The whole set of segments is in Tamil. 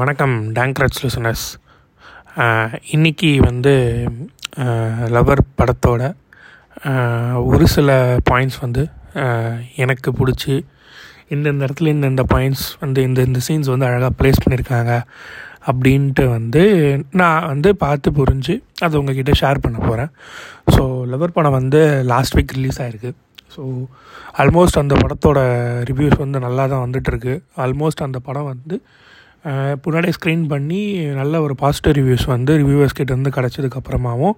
வணக்கம். டேங்க்ரட்ஸ் லிசனர்ஸ். இன்றைக்கி வந்து லவர் படத்தோட ஒரு சில பாயிண்ட்ஸ் வந்து எனக்கு பிடிச்சி இந்தந்த இடத்துல இந்தந்த பாயிண்ட்ஸ் வந்து இந்த இந்த சீன்ஸ் வந்து அழகாக ப்ளேஸ் பண்ணியிருக்காங்க அப்படின்ட்டு வந்து நான் வந்து பார்த்து புரிஞ்சு அதை உங்ககிட்ட ஷேர் பண்ண போகிறேன் ஸோ லவர் படம் வந்து லாஸ்ட் வீக் ரிலீஸ் ஆகிருக்கு ஸோ ஆல்மோஸ்ட் அந்த படத்தோட ரிவ்யூஸ் வந்து நல்லா தான் வந்துட்டுருக்கு ஆல்மோஸ்ட் அந்த படம் வந்து முன்னாடியே ஸ்க்ரீன் பண்ணி நல்ல ஒரு பாசிட்டிவ் ரிவ்யூஸ் வந்து ரிவ்யூவர்ஸ் கிட்டேருந்து கிடச்சதுக்கப்புறமாவும்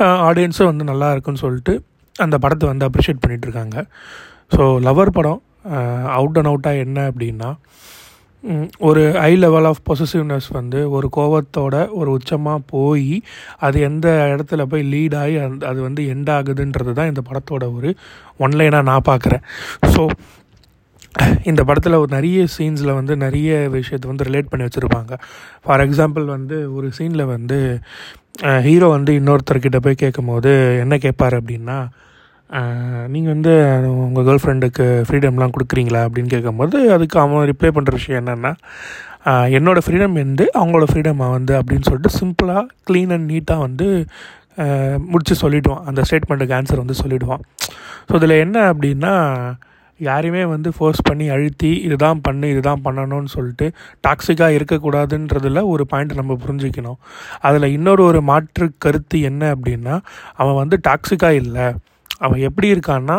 ஆடியன்ஸும் வந்து நல்லா இருக்குன்னு சொல்லிட்டு அந்த படத்தை வந்து அப்ரிஷியேட் பண்ணிகிட்ருக்காங்க ஸோ லவர் படம் அவுட் அண்ட் அவுட்டாக என்ன அப்படின்னா ஒரு ஹை லெவல் ஆஃப் பொசசிவ்னஸ் வந்து ஒரு கோவத்தோட ஒரு உச்சமாக போய் அது எந்த இடத்துல போய் லீட் ஆகி அது வந்து எண்ட் ஆகுதுன்றது தான் இந்த படத்தோட ஒரு ஒன்லைனாக நான் பார்க்குறேன். ஸோ இந்த படத்தில் ஒரு நிறைய சீன்ஸில் வந்து நிறைய விஷயத்தை வந்து ரிலேட் பண்ணி வச்சுருப்பாங்க. ஃபார் எக்ஸாம்பிள் வந்து ஒரு சீனில் வந்து ஹீரோ வந்து இன்னொருத்தர்கிட்ட போய் கேட்கும்போது என்ன கேட்பார் அப்படின்னா நீங்கள் வந்து உங்கள் கேர்ள் ஃப்ரெண்டுக்கு ஃப்ரீடம்லாம் கொடுக்குறீங்களா? அப்படின்னு கேட்கும்போது அதுக்கு அவன் ரிப்ளை பண்ணுற விஷயம் என்னென்னா என்னோடய ஃப்ரீடம் வந்து அவங்களோட ஃப்ரீடமாக வந்து அப்படின்னு சொல்லிட்டு சிம்பிளாக க்ளீன் அண்ட் நீட்டாக வந்து முடித்து சொல்லிவிடுவான் அந்த ஸ்டேட்மெண்ட்டுக்கு ஆன்சர் வந்து சொல்லிவிடுவான் ஸோ இதில் என்ன அப்படின்னா யாரையுமே வந்து ஃபோர்ஸ் பண்ணி அழுத்தி இதுதான் பண்ணு இதுதான் பண்ணணும்னு சொல்லிட்டு டாக்ஸிக்காக இருக்கக்கூடாதுன்றதில் ஒரு பாயிண்ட் நம்ம புரிஞ்சுக்கணும். அதில் இன்னொரு ஒரு மாற்று கருத்து என்ன அப்படின்னா அவன் வந்து டாக்ஸிக்காக இல்லை. அவன் எப்படி இருக்கான்னா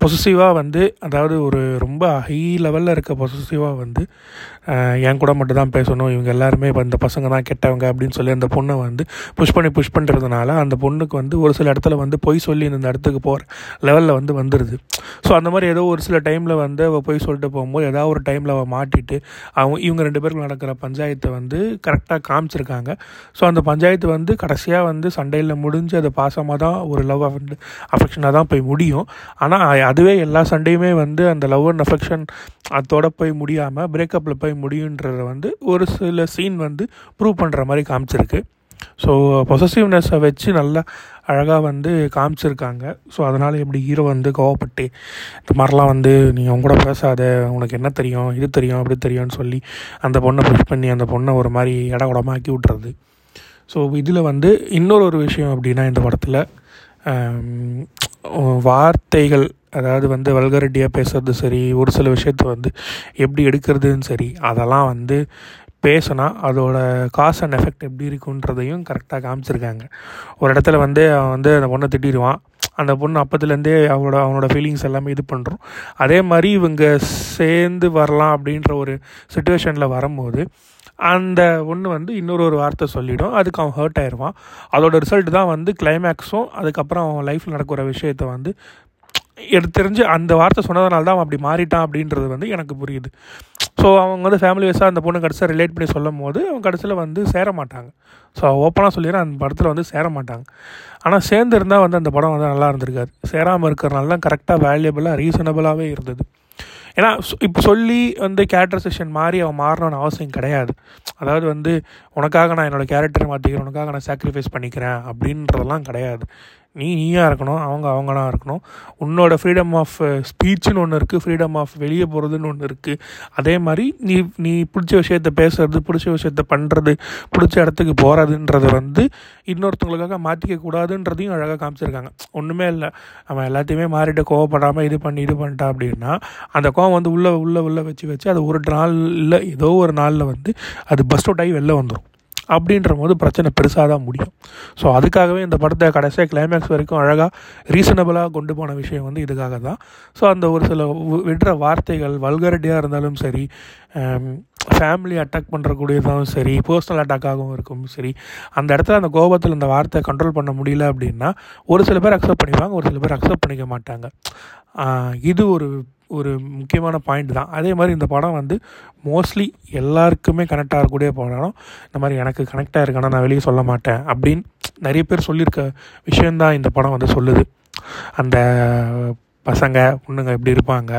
பொசசிவாக வந்து அதாவது ஒரு ரொம்ப ஹை லெவலில் இருக்க பொசசிவாக வந்து என் கூட மட்டும் தான் பேசணும். இவங்க எல்லாருமே இப்போ இந்த பசங்க தான் கெட்டவங்க அப்படின்னு சொல்லி அந்த பொண்ணை வந்து புஷ் பண்ணி புஷ் பண்ணுறதுனால அந்த பொண்ணுக்கு வந்து ஒரு சில இடத்துல வந்து பொய் சொல்லி இந்த இடத்துக்கு போகிற லெவலில் வந்து வந்துடுது ஸோ அந்த மாதிரி ஏதோ ஒரு சில டைமில் வந்து அவள் பொய் சொல்லிட்டு போகும்போது ஏதாவது ஒரு டைமில் அவள் மாட்டிட்டு அவங்க இவங்க ரெண்டு பேருக்கு நடக்கிற பஞ்சாயத்தை வந்து கரெக்டாக காமிச்சிருக்காங்க. ஸோ அந்த பஞ்சாயத்து வந்து கடைசியாக வந்து சண்டையில் முடிஞ்சு அது பாசமாக தான் ஒரு லவ் அஃபெக்ஷனாக தான் போய் முடியும். ஆனால் அதுவே எல்லா சண்டையுமே வந்து அந்த லவ் அண்ட் அஃபெக்ஷன் அதோட போய் முடியாமல் பிரேக்கப்பில் போய் முடியுன்றத வந்து ஒரு சில சீன் வந்து ப்ரூவ் பண்ணுற மாதிரி காமிச்சிருக்கு. ஸோ பொசசிவ்னஸை வச்சு நல்லா அழகாக வந்து காமிச்சிருக்காங்க. ஸோ அதனால் எப்படி ஹீரோ வந்து கோவப்பட்டு இந்த மாதிரிலாம் வந்து நீ அவங்க கூட பேசாத உனக்கு என்ன தெரியும் இது தெரியும் அப்படி தெரியும்னு சொல்லி அந்த பொண்ணை புஷ் பண்ணி அந்த பொண்ணை ஒரு மாதிரி இட உடமாக்கி விட்றது ஸோ இதில் வந்து இன்னொரு ஒரு விஷயம் அப்படின்னா இந்த படத்தில் வார்த்தைகள் அதாவது வந்து வல்கரிட்டியாக பேசுறது சரி ஒரு சில விஷயத்தை வந்து எப்படி எடுக்கிறதுன்னு சரி அதெல்லாம் வந்து பேசினா அதோட காஸ் அண்ட் எஃபெக்ட் எப்படி இருக்குன்றதையும் கரெக்டாக காமிச்சிருக்காங்க. ஒரு இடத்துல வந்து அவன் வந்து அந்த பொண்ணை திட்டிடுவான். அந்த பொண்ணு அப்பத்துலேருந்தே அவனோட அவனோட ஃபீலிங்ஸ் எல்லாமே இது பண்ணுறோம் அதே மாதிரி இவங்க சேர்ந்து வரலாம் அப்படின்ற ஒரு சுச்சுவேஷனில் வரும்போது அந்த ஒன்று வந்து இன்னொரு ஒரு வார்த்தை சொல்லிடும். அதுக்கு அவன் ஹர்ட் ஆயிடுவான் அதோட ரிசல்ட் தான் வந்து கிளைமேக்ஸும் அதுக்கப்புறம் அவன் லைஃப்பில் நடக்கிற விஷயத்தை வந்து எனக்கு தெரிஞ்சு அந்த வார்த்தை சொன்னதுனால தான் அவன் அப்படி மாறிட்டான் அப்படின்றது வந்து எனக்கு புரியுது. ஸோ அவங்க வந்து ஃபேமிலி வைஸாக அந்த பொண்ணு கடைசியாக ரிலேட் பண்ணி சொல்லும் போது அவங்க கடைசியில் வந்து சேர மாட்டாங்க. ஸோ ஓப்பனாக சொல்லிடுறேன் அந்த படத்தில் வந்து சேர மாட்டாங்க. ஆனால் சேர்ந்துருந்தால் வந்து அந்த படம் வந்து நல்லா இருந்திருக்காது. சேராமல் இருக்கிறனால தான் கரெக்டாக வேல்யூபிளாக ரீசனபிளாகவே இருந்தது. ஏன்னா இப்போ சொல்லி வந்து கேரக்டரைசேஷன் மாறி அவன் மாறணும்னு அவசியம் கிடையாது. அதாவது வந்து உனக்காக நான் என்னோடய கேரக்டரை மாற்றிக்கிறேன் உனக்காக நான் சாக்ரிஃபைஸ் பண்ணிக்கிறேன் அப்படின்றதெல்லாம் கிடையாது. நீ நீயாக இருக்கணும் அவங்க அவங்களாக இருக்கணும். உன்னோட ஃப்ரீடம் ஆஃப் ஸ்பீச்சுன்னு ஒன்று இருக்குது ஃப்ரீடம் ஆஃப் வெளியே போகிறதுன்னு ஒன்று இருக்குது அதே மாதிரி நீ நீ பிடிச்ச விஷயத்த பேசுறது பிடிச்ச விஷயத்த பண்ணுறது பிடிச்ச இடத்துக்கு போகிறதுன்றத வந்து இன்னொருத்தவங்களுக்காக மாற்றிக்க கூடாதுன்றதையும் அழகாக காமிச்சிருக்காங்க. ஒன்றுமே இல்லை. அவன் எல்லாத்தையுமே மாறிட்டு கோவப்படாமல் இது பண்ணி இது பண்ணிட்டான் அப்படின்னா அந்த கோவம் வந்து உள்ளே உள்ளே உள்ளே வச்சு வச்சு அது ஒரு நாள் இல்லை ஏதோ ஒரு நாளில் வந்து அது பஸ்ட் அவுட் ஆகி வெளில வந்துடும் அப்படின்ற போது பிரச்சனை பெருசாக தான் முடியும். ஸோ அதுக்காகவே இந்த படத்தை கடைசியாக கிளைமேக்ஸ் வரைக்கும் அழகாக ரீசனபிளாக கொண்டு போன விஷயம் வந்து இதுக்காக தான் ஸோ அந்த ஒரு சில விடுற வார்த்தைகள் வல்கரடியாக இருந்தாலும் சரி ஃபேமிலி அட்டாக் பண்ணுறக்கூடியதாகவும் சரி பர்சனல் அட்டாக்காகவும் இருக்கும் சரி. அந்த இடத்துல அந்த கோபத்தில் அந்த வார்த்தையை கண்ட்ரோல் பண்ண முடியல அப்படின்னா ஒரு சில பேர் அக்செப்ட் பண்ணிப்பாங்க ஒரு சில பேர் அக்செப்ட் பண்ணிக்க மாட்டாங்க. இது ஒரு ஒரு முக்கியமான பாயிண்ட் தான். அதே மாதிரி இந்த படம் வந்து மோஸ்ட்லி எல்லாருக்குமே கனெக்ட் ஆகக்கூடிய படம். இந்த மாதிரி எனக்கு கனெக்ட் ஆகிருக்கேன்னா நான் வெளியே சொல்ல மாட்டேன் அப்படின்னு நிறைய பேர் சொல்லியிருக்க விஷயந்தான் இந்த படம் வந்து சொல்லுது. அந்த பசங்க பொண்ணுங்க எப்படி இருப்பாங்க?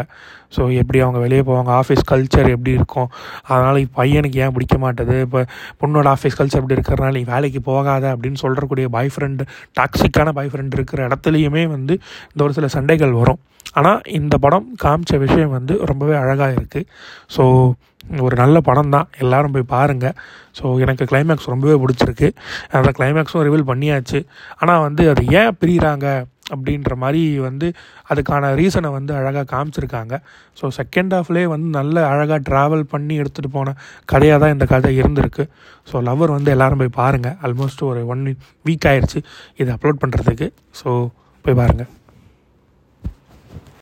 ஸோ எப்படி அவங்க வெளியே போவாங்க? ஆஃபீஸ் கல்ச்சர் எப்படி இருக்கும்? அதனால் பையனுக்கு ஏன் பிடிக்க மாட்டேது? இப்போ பொண்ணோட ஆஃபீஸ் கல்ச்சர் எப்படி இருக்கிறனால நீ வேலைக்கு போகாத அப்படின்னு சொல்கிறக்கூடிய பாய் ஃப்ரெண்டு டாக்ஸிக்கான பாய் ஃப்ரெண்ட் இருக்கிற இடத்துலையுமே வந்து இந்த ஒரு சில சண்டைகள் வரும். ஆனால் இந்த படம் காமிச்ச விஷயம் வந்து ரொம்பவே அழகாக இருக்குது ஸோ ஒரு நல்ல படம் தான். எல்லோரும் போய் பாருங்கள் ஸோ எனக்கு கிளைமேக்ஸ் ரொம்பவே பிடிச்சிருக்கு. அந்த கிளைமேக்ஸும் ரிவீல் பண்ணியாச்சு. ஆனால் வந்து அது ஏன் பிரிகிறாங்க அப்படின்ற மாதிரி வந்து அதுக்கான ரீசனை வந்து அழகாக காமிச்சிருக்காங்க. ஸோ செகண்ட் ஹாஃப்லேயே வந்து நல்ல அழகாக ட்ராவல் பண்ணி எடுத்துகிட்டு போன கதையாக தான் இந்த கதை இருந்திருக்கு. ஸோ லவ்வர் வந்து எல்லோரும் போய் பாருங்கள் ஆல்மோஸ்ட் ஒரு ஒன் வீக் ஆயிடுச்சு இதை அப்லோட் பண்ணுறதுக்கு ஸோ போய் பாருங்கள்